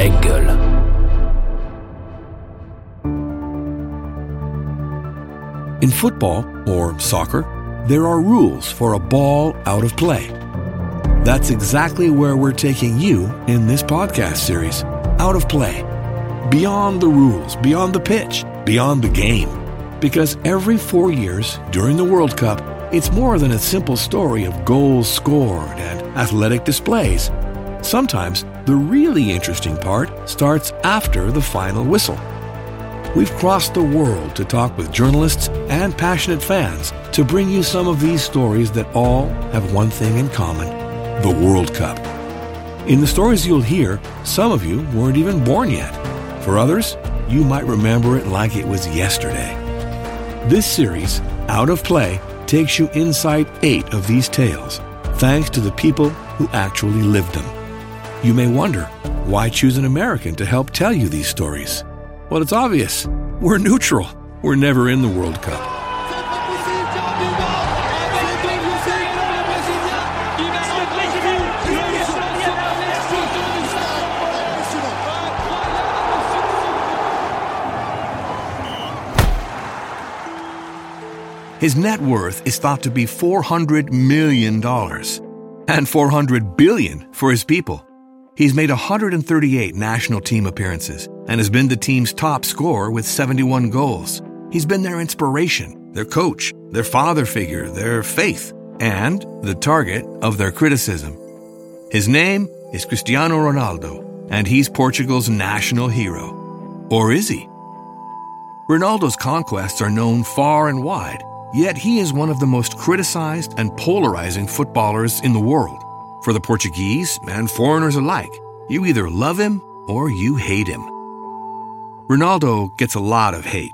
Engel. In football, or soccer, there are rules for a ball out of play. That's exactly where we're taking you in this podcast series Out of Play. Beyond the rules, beyond the pitch, beyond the game. Because every four years during the World Cup, it's more than a simple story of goals scored and athletic displays. Sometimes the really interesting part starts after the final whistle. We've crossed the world to talk with journalists and passionate fans to bring you some of these stories that all have one thing in common the World Cup. In the stories you'll hear, some of you weren't even born yet. For others, you might remember it like it was yesterday. This series, Out of Play, takes you inside eight of these tales, thanks to the people who actually lived them. You may wonder, why choose an American to help tell you these stories? Well, it's obvious. We're neutral. We're never in the World Cup. His net worth is thought to be $400 million and $400 billion for his people. He's made 138 national team appearances and has been the team's top scorer with 71 goals. He's been their inspiration, their coach, their father figure, their faith, and the target of their criticism. His name is Cristiano Ronaldo, and he's Portugal's national hero. Or is he? Ronaldo's conquests are known far and wide, yet he is one of the most criticized and polarizing footballers in the world. For the Portuguese and foreigners alike, you either love him or you hate him. Ronaldo gets a lot of hate.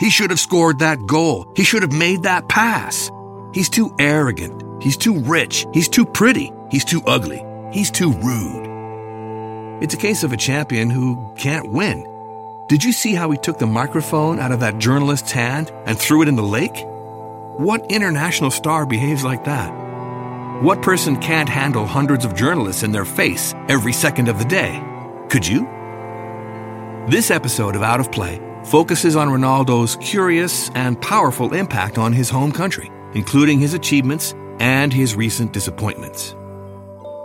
He should have scored that goal. He should have made that pass. He's too arrogant. He's too rich. He's too pretty. He's too ugly. He's too rude. It's a case of a champion who can't win. Did you see how he took the microphone out of that journalist's hand and threw it in the lake? What international star behaves like that? What person can't handle hundreds of journalists in their face every second of the day? Could you? This episode of Out of Play focuses on Ronaldo's curious and powerful impact on his home country, including his achievements and his recent disappointments.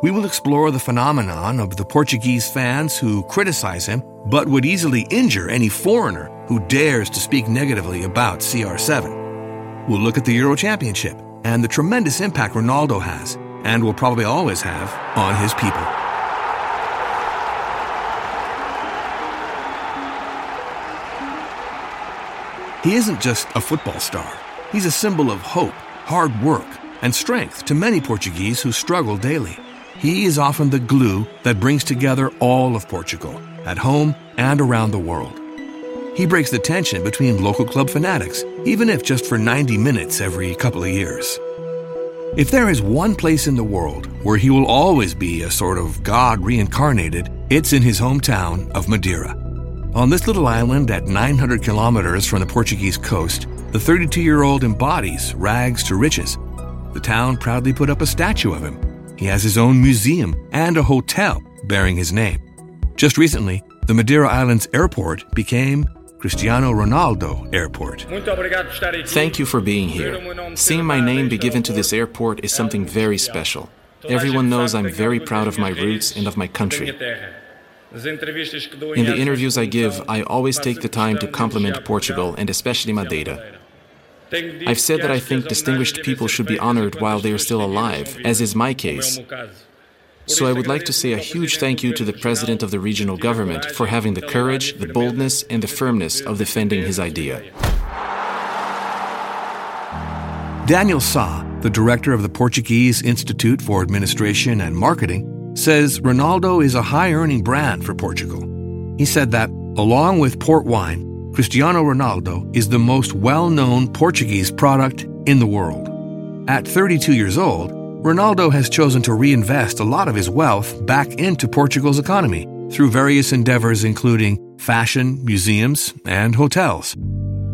We will explore the phenomenon of the Portuguese fans who criticize him but would easily injure any foreigner who dares to speak negatively about CR7. We'll look at the Euro Championship and the tremendous impact Ronaldo has, and will probably always have, on his people. He isn't just a football star. He's a symbol of hope, hard work, and strength to many Portuguese who struggle daily. He is often the glue that brings together all of Portugal, at home and around the world. He breaks the tension between local club fanatics, even if just for 90 minutes every couple of years. If there is one place in the world where he will always be a sort of God reincarnated, it's in his hometown of Madeira. On this little island at 900 kilometers from the Portuguese coast, the 32 year old embodies rags to riches. The town proudly put up a statue of him. He has his own museum and a hotel bearing his name. Just recently, the Madeira Islands airport became Cristiano Ronaldo Airport. Thank you for being here. Seeing my name be given to this airport is something very special. Everyone knows I'm very proud of my roots and of my country. In the interviews I give, I always take the time to compliment Portugal and especially Madeira. I've said that I think distinguished people should be honored while they are still alive, as is my case. So I would like to say a huge thank you to the president of the regional government for having the courage, the boldness, and the firmness of defending his idea. Daniel Sá, the director of the Portuguese Institute for Administration and Marketing, says Ronaldo is a high earning brand for Portugal. He said that, along with port wine, Cristiano Ronaldo is the most well known Portuguese product in the world. At 32 years old, Ronaldo has chosen to reinvest a lot of his wealth back into Portugal's economy through various endeavors including fashion, museums, and hotels.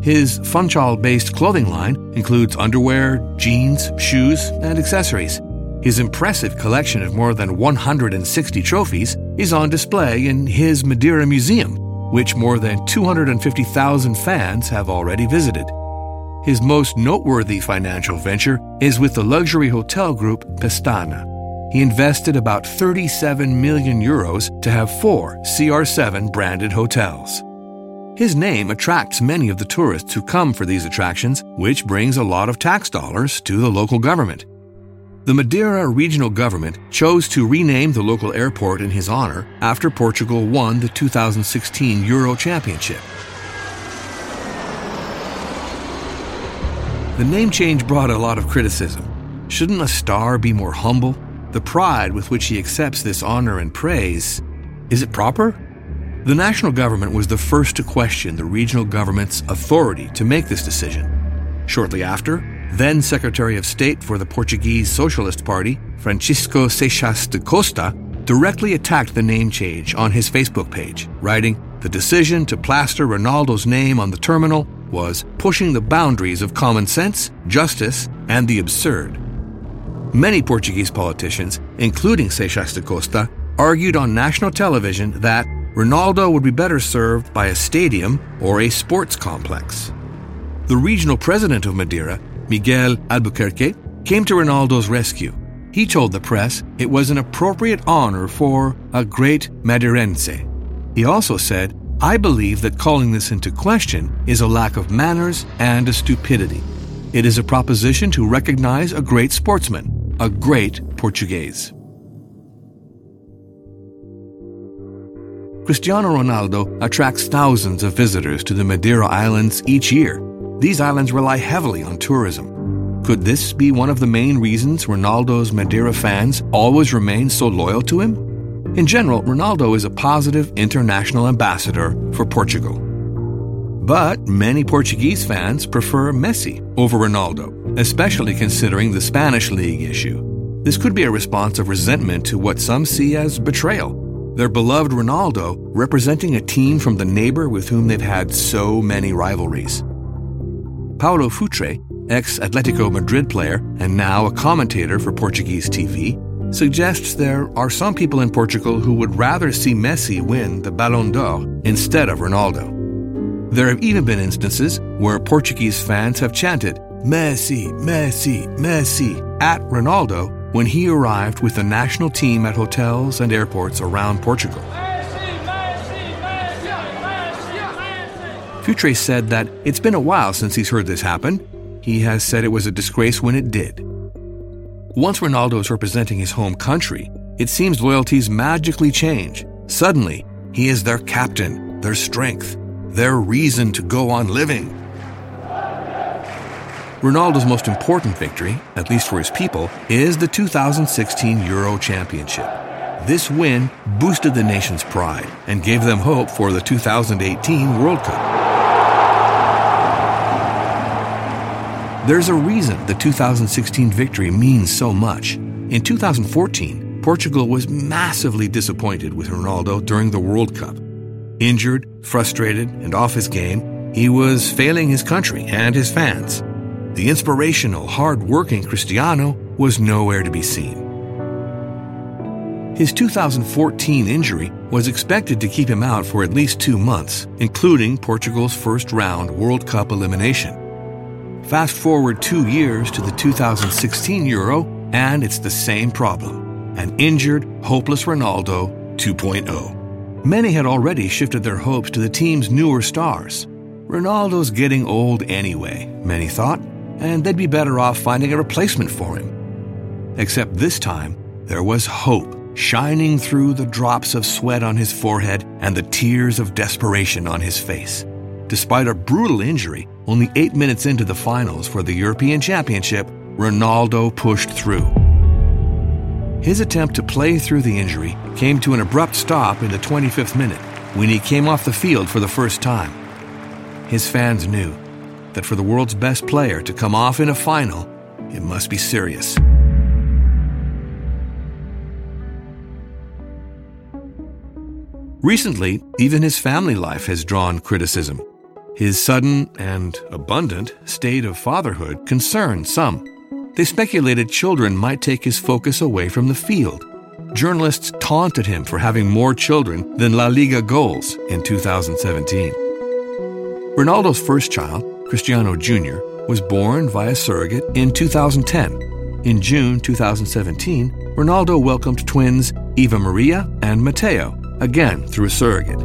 His Funchal based clothing line includes underwear, jeans, shoes, and accessories. His impressive collection of more than 160 trophies is on display in his Madeira Museum, which more than 250,000 fans have already visited. His most noteworthy financial venture is with the luxury hotel group Pestana. He invested about 37 million euros to have four CR7 branded hotels. His name attracts many of the tourists who come for these attractions, which brings a lot of tax dollars to the local government. The Madeira regional government chose to rename the local airport in his honor after Portugal won the 2016 Euro Championship. The name change brought a lot of criticism. Shouldn't a star be more humble? The pride with which he accepts this honor and praise, is it proper? The national government was the first to question the regional government's authority to make this decision. Shortly after, then Secretary of State for the Portuguese Socialist Party, Francisco Seixas da Costa, directly attacked the name change on his Facebook page, writing, The decision to plaster Ronaldo's name on the terminal was pushing the boundaries of common sense, justice, and the absurd. Many Portuguese politicians, including Seixas da Costa, argued on national television that Ronaldo would be better served by a stadium or a sports complex. The regional president of Madeira, Miguel Albuquerque, came to Ronaldo's rescue. He told the press it was an appropriate honor for a great Madeirense. He also said, I believe that calling this into question is a lack of manners and a stupidity. It is a proposition to recognize a great sportsman, a great Portuguese. Cristiano Ronaldo attracts thousands of visitors to the Madeira Islands each year. These islands rely heavily on tourism. Could this be one of the main reasons Ronaldo's Madeira fans always remain so loyal to him? In general, Ronaldo is a positive international ambassador for Portugal. But many Portuguese fans prefer Messi over Ronaldo, especially considering the Spanish league issue. This could be a response of resentment to what some see as betrayal their beloved Ronaldo representing a team from the neighbor with whom they've had so many rivalries. Paulo Futre, ex Atletico Madrid player and now a commentator for Portuguese TV, suggests there are some people in Portugal who would rather see Messi win the Ballon d'Or instead of Ronaldo. There have even been instances where Portuguese fans have chanted, Messi, Messi, Messi at Ronaldo when he arrived with the national team at hotels and airports around Portugal. Futre said that it's been a while since he's heard this happen. He has said it was a disgrace when it did. Once Ronaldo is representing his home country, it seems loyalties magically change. Suddenly, he is their captain, their strength, their reason to go on living. Ronaldo's most important victory, at least for his people, is the 2016 Euro Championship. This win boosted the nation's pride and gave them hope for the 2018 World Cup. There's a reason the 2016 victory means so much. In 2014, Portugal was massively disappointed with Ronaldo during the World Cup. Injured, frustrated, and off his game, he was failing his country and his fans. The inspirational, hard-working Cristiano was nowhere to be seen. His 2014 injury was expected to keep him out for at least two months, including Portugal's first round World Cup elimination. Fast forward two years to the 2016 Euro, and it's the same problem an injured, hopeless Ronaldo 2.0. Many had already shifted their hopes to the team's newer stars. Ronaldo's getting old anyway, many thought, and they'd be better off finding a replacement for him. Except this time, there was hope shining through the drops of sweat on his forehead and the tears of desperation on his face. Despite a brutal injury, only eight minutes into the finals for the European Championship, Ronaldo pushed through. His attempt to play through the injury came to an abrupt stop in the 25th minute when he came off the field for the first time. His fans knew that for the world's best player to come off in a final, it must be serious. Recently, even his family life has drawn criticism. His sudden and abundant state of fatherhood concerned some. They speculated children might take his focus away from the field. Journalists taunted him for having more children than La Liga goals in 2017. Ronaldo's first child, Cristiano Jr., was born via surrogate in 2010. In June 2017, Ronaldo welcomed twins Eva Maria and Mateo, again through a surrogate.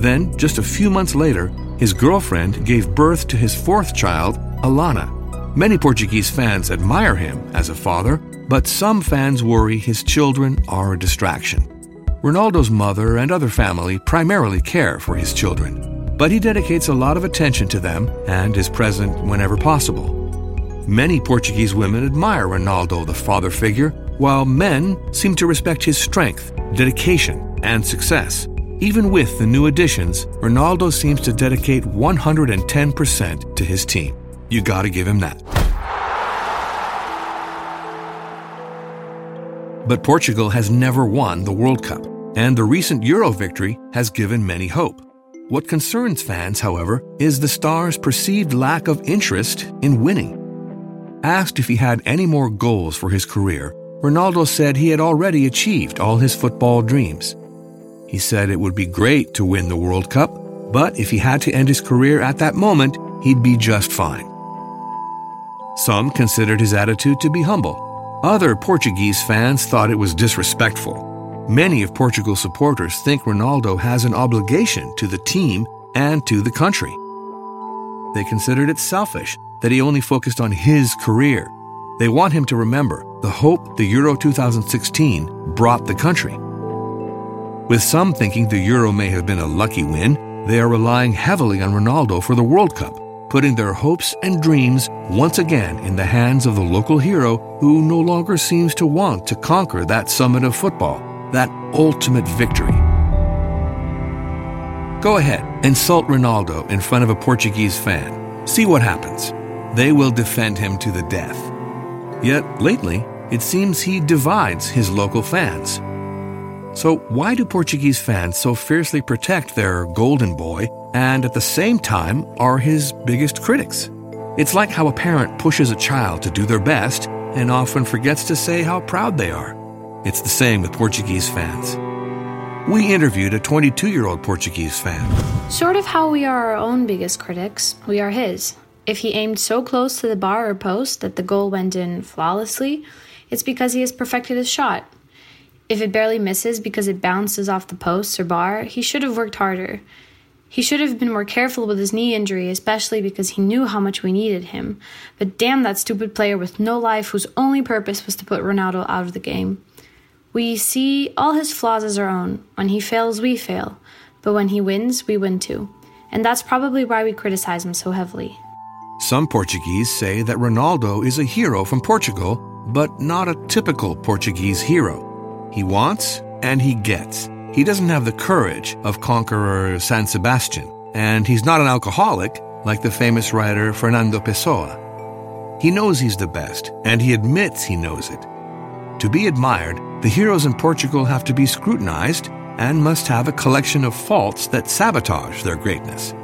Then, just a few months later, his girlfriend gave birth to his fourth child, Alana. Many Portuguese fans admire him as a father, but some fans worry his children are a distraction. Ronaldo's mother and other family primarily care for his children, but he dedicates a lot of attention to them and is present whenever possible. Many Portuguese women admire Ronaldo, the father figure, while men seem to respect his strength, dedication, and success. Even with the new additions, Ronaldo seems to dedicate 110% to his team. You gotta give him that. But Portugal has never won the World Cup, and the recent Euro victory has given many hope. What concerns fans, however, is the star's perceived lack of interest in winning. Asked if he had any more goals for his career, Ronaldo said he had already achieved all his football dreams. He said it would be great to win the World Cup, but if he had to end his career at that moment, he'd be just fine. Some considered his attitude to be humble. Other Portuguese fans thought it was disrespectful. Many of Portugal's supporters think Ronaldo has an obligation to the team and to the country. They considered it selfish that he only focused on his career. They want him to remember the hope the Euro 2016 brought the country. With some thinking the Euro may have been a lucky win, they are relying heavily on Ronaldo for the World Cup, putting their hopes and dreams once again in the hands of the local hero who no longer seems to want to conquer that summit of football, that ultimate victory. Go ahead, insult Ronaldo in front of a Portuguese fan. See what happens they will defend him to the death. Yet, lately, it seems he divides his local fans. So, why do Portuguese fans so fiercely protect their golden boy and at the same time are his biggest critics? It's like how a parent pushes a child to do their best and often forgets to say how proud they are. It's the same with Portuguese fans. We interviewed a 22 year old Portuguese fan. Sort of how we are our own biggest critics, we are his. If he aimed so close to the bar or post that the goal went in flawlessly, it's because he has perfected his shot. If it barely misses because it bounces off the posts or bar, he should have worked harder. He should have been more careful with his knee injury, especially because he knew how much we needed him. But damn that stupid player with no life whose only purpose was to put Ronaldo out of the game. We see all his flaws as our own. When he fails, we fail. But when he wins, we win too. And that's probably why we criticize him so heavily. Some Portuguese say that Ronaldo is a hero from Portugal, but not a typical Portuguese hero. He wants and he gets. He doesn't have the courage of conqueror San Sebastian, and he's not an alcoholic like the famous writer Fernando Pessoa. He knows he's the best, and he admits he knows it. To be admired, the heroes in Portugal have to be scrutinized and must have a collection of faults that sabotage their greatness.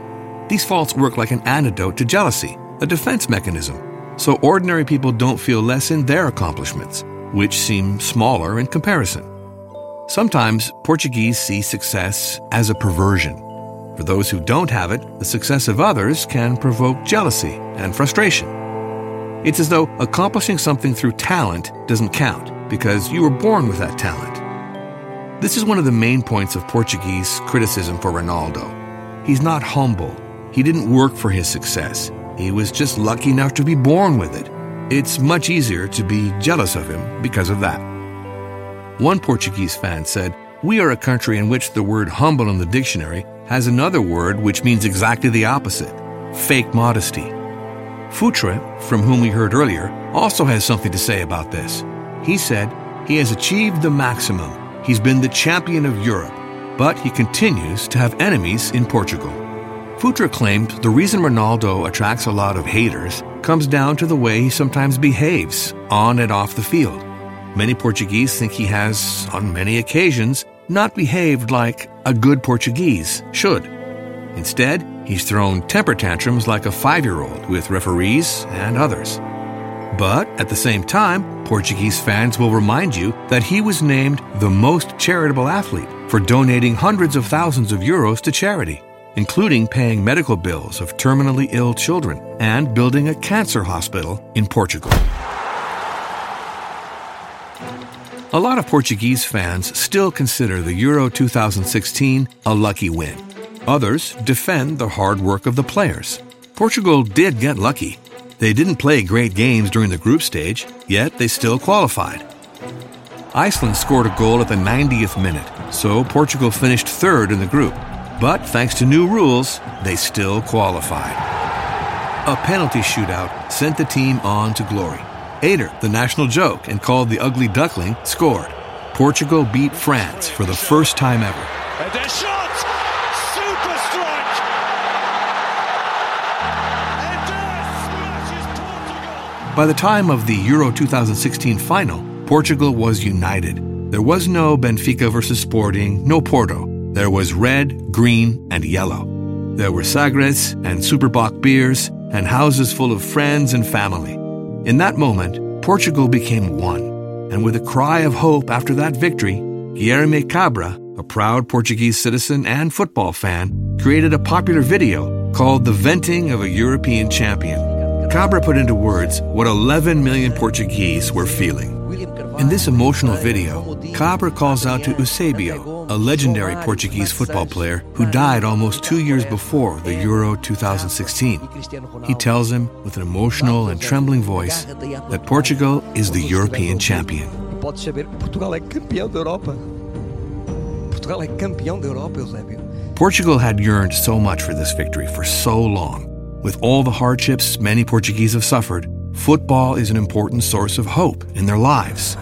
These faults work like an antidote to jealousy, a defense mechanism, so ordinary people don't feel less in their accomplishments, which seem smaller in comparison. Sometimes Portuguese see success as a perversion. For those who don't have it, the success of others can provoke jealousy and frustration. It's as though accomplishing something through talent doesn't count because you were born with that talent. This is one of the main points of Portuguese criticism for Ronaldo. He's not humble he didn't work for his success. He was just lucky enough to be born with it. It's much easier to be jealous of him because of that. One Portuguese fan said, We are a country in which the word humble in the dictionary has another word which means exactly the opposite fake modesty. Futre, from whom we heard earlier, also has something to say about this. He said, He has achieved the maximum. He's been the champion of Europe, but he continues to have enemies in Portugal. Futre claimed the reason Ronaldo attracts a lot of haters comes down to the way he sometimes behaves on and off the field. Many Portuguese think he has, on many occasions, not behaved like a good Portuguese should. Instead, he's thrown temper tantrums like a five year old with referees and others. But at the same time, Portuguese fans will remind you that he was named the most charitable athlete for donating hundreds of thousands of euros to charity, including paying medical bills of terminally ill children and building a cancer hospital in Portugal. A lot of Portuguese fans still consider the Euro 2016 a lucky win. Others defend the hard work of the players. Portugal did get lucky. They didn't play great games during the group stage, yet they still qualified. Iceland scored a goal at the 90th minute, so Portugal finished third in the group. But thanks to new rules, they still qualified. A penalty shootout sent the team on to glory. Eder, the national joke and called the ugly duckling, scored. Portugal beat France for the first time ever. And a shot! Super strike! smashes Portugal! By the time of the Euro 2016 final, Portugal was united. There was no Benfica versus Sporting, no Porto. There was red, green, and yellow. There were Sagres and Super Bock beers and houses full of friends and family. In that moment, Portugal became one, and with a cry of hope after that victory, Guilherme Cabra, a proud Portuguese citizen and football fan, created a popular video called The Venting of a European Champion. Cabra put into words what 11 million Portuguese were feeling. In this emotional video, Cabra calls out to Eusebio, a legendary Portuguese football player who died almost two years before the Euro 2016. He tells him with an emotional and trembling voice that Portugal is the European champion. Pode saber, Portugal é campeão da Europa. Portugal é campeão da Europa, Eusébio. Portugal had yearned so much for this victory for so long. With all the hardships many Portuguese have suffered, football is an important source of hope in their lives.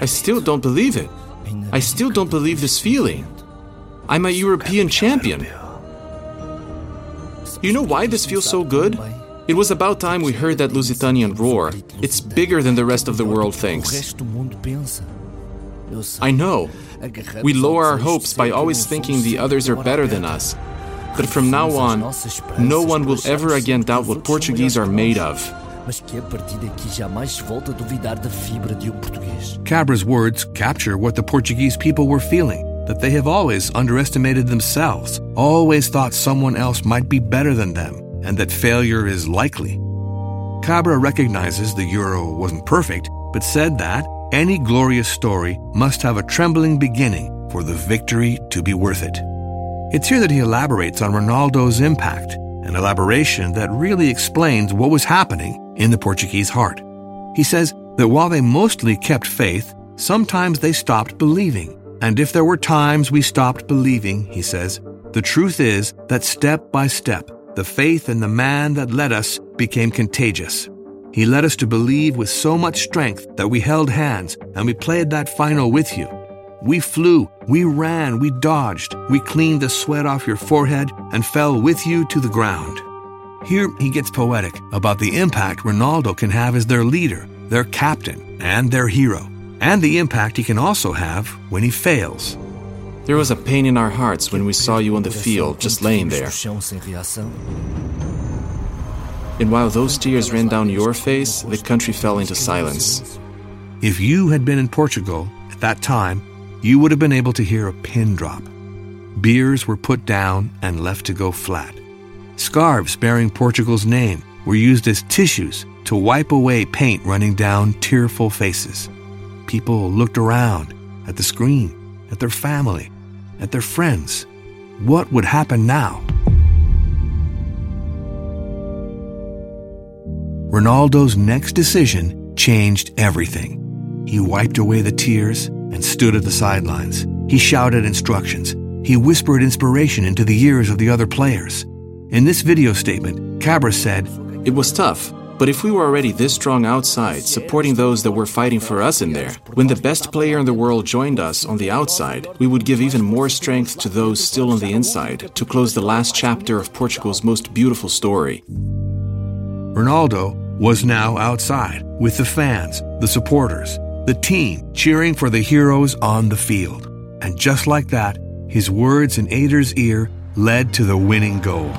I still don't believe it. I still don't believe this feeling. I'm a European champion. You know why this feels so good? It was about time we heard that Lusitanian roar. It's bigger than the rest of the world thinks. I know. We lower our hopes by always thinking the others are better than us. But from now on, no one will ever again doubt what Portuguese are made of. Mas que a partir daqui jamais volta a duvidar da fibra de um português. Cabra's words capture what the Portuguese people were feeling that they have always underestimated themselves, always thought someone else might be better than them, and that failure is likely. Cabra recognizes the Euro wasn't perfect, but said that any glorious story must have a trembling beginning for the victory to be worth it. It's here that he elaborates on Ronaldo's impact, an elaboration that really explains what was happening in the Portuguese heart. He says that while they mostly kept faith, sometimes they stopped believing. And if there were times we stopped believing, he says, the truth is that step by step, the faith in the man that led us became contagious. He led us to believe with so much strength that we held hands and we played that final with you. We flew, we ran, we dodged, we cleaned the sweat off your forehead and fell with you to the ground. Here he gets poetic about the impact Ronaldo can have as their leader, their captain, and their hero, and the impact he can also have when he fails. There was a pain in our hearts when we saw you on the field, just laying there. And while those tears ran down your face, the country fell into silence. If you had been in Portugal at that time, you would have been able to hear a pin drop. Beers were put down and left to go flat. Scarves bearing Portugal's name were used as tissues to wipe away paint running down tearful faces. People looked around at the screen, at their family, at their friends. What would happen now? Ronaldo's next decision changed everything. He wiped away the tears and stood at the sidelines. He shouted instructions. He whispered inspiration into the ears of the other players. In this video statement, Cabra said, It was tough, but if we were already this strong outside, supporting those that were fighting for us in there, when the best player in the world joined us on the outside, we would give even more strength to those still on the inside to close the last chapter of Portugal's most beautiful story. Ronaldo was now outside with the fans, the supporters, the team cheering for the heroes on the field. And just like that, his words in Eder's ear led to the winning goal.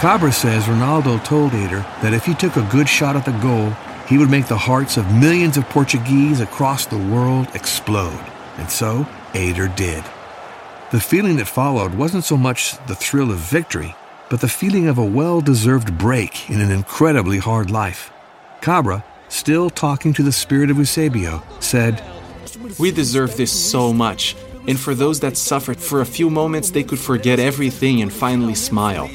Cabra says Ronaldo told Eder that if he took a good shot at the goal, he would make the hearts of millions of Portuguese across the world explode. And so, Eder did. The feeling that followed wasn't so much the thrill of victory, but the feeling of a well deserved break in an incredibly hard life. Cabra, still talking to the spirit of Eusebio, said, We deserve this so much, and for those that suffered, for a few moments they could forget everything and finally smile.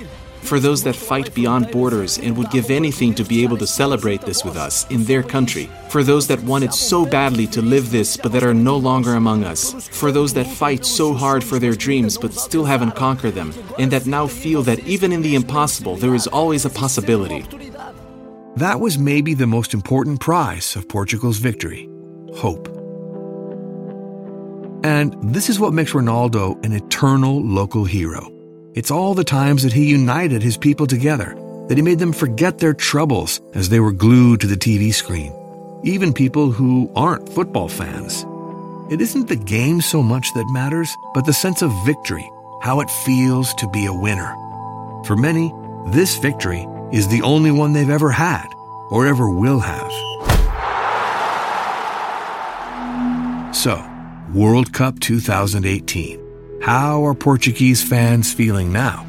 For those that fight beyond borders and would give anything to be able to celebrate this with us in their country. For those that wanted so badly to live this but that are no longer among us. For those that fight so hard for their dreams but still haven't conquered them. And that now feel that even in the impossible there is always a possibility. That was maybe the most important prize of Portugal's victory hope. And this is what makes Ronaldo an eternal local hero. It's all the times that he united his people together, that he made them forget their troubles as they were glued to the TV screen. Even people who aren't football fans. It isn't the game so much that matters, but the sense of victory, how it feels to be a winner. For many, this victory is the only one they've ever had or ever will have. So, World Cup 2018. How are Portuguese fans feeling now?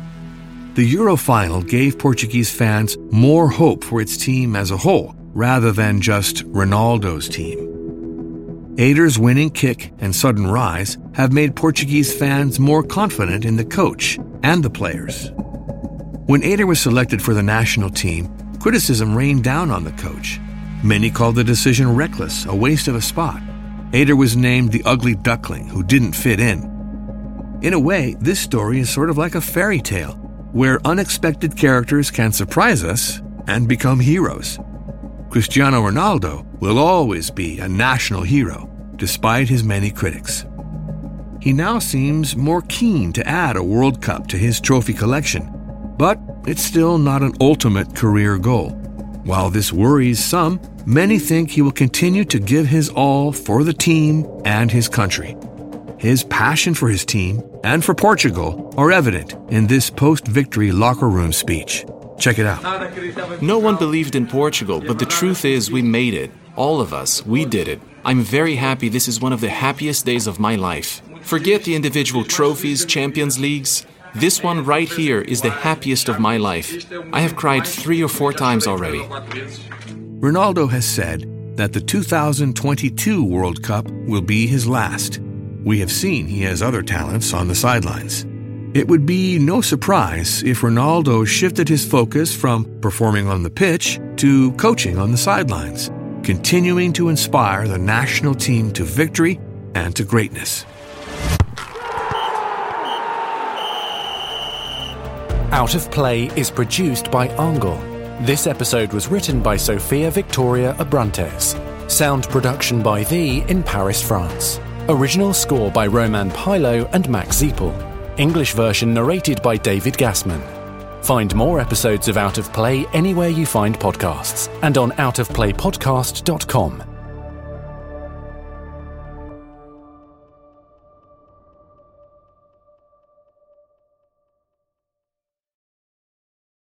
The Euro final gave Portuguese fans more hope for its team as a whole, rather than just Ronaldo's team. Eder's winning kick and sudden rise have made Portuguese fans more confident in the coach and the players. When Eder was selected for the national team, criticism rained down on the coach. Many called the decision reckless, a waste of a spot. Eder was named the ugly duckling who didn't fit in. In a way, this story is sort of like a fairy tale, where unexpected characters can surprise us and become heroes. Cristiano Ronaldo will always be a national hero, despite his many critics. He now seems more keen to add a World Cup to his trophy collection, but it's still not an ultimate career goal. While this worries some, many think he will continue to give his all for the team and his country. His passion for his team and for Portugal are evident in this post victory locker room speech. Check it out. No one believed in Portugal, but the truth is, we made it. All of us, we did it. I'm very happy this is one of the happiest days of my life. Forget the individual trophies, Champions Leagues. This one right here is the happiest of my life. I have cried three or four times already. Ronaldo has said that the 2022 World Cup will be his last. We have seen he has other talents on the sidelines. It would be no surprise if Ronaldo shifted his focus from performing on the pitch to coaching on the sidelines, continuing to inspire the national team to victory and to greatness. Out of Play is produced by Angle. This episode was written by Sophia Victoria Abrantes. Sound production by Thee in Paris, France. Original score by Roman Pilo and Max Ziepel. English version narrated by David Gassman. Find more episodes of Out of Play anywhere you find podcasts and on outofplaypodcast.com.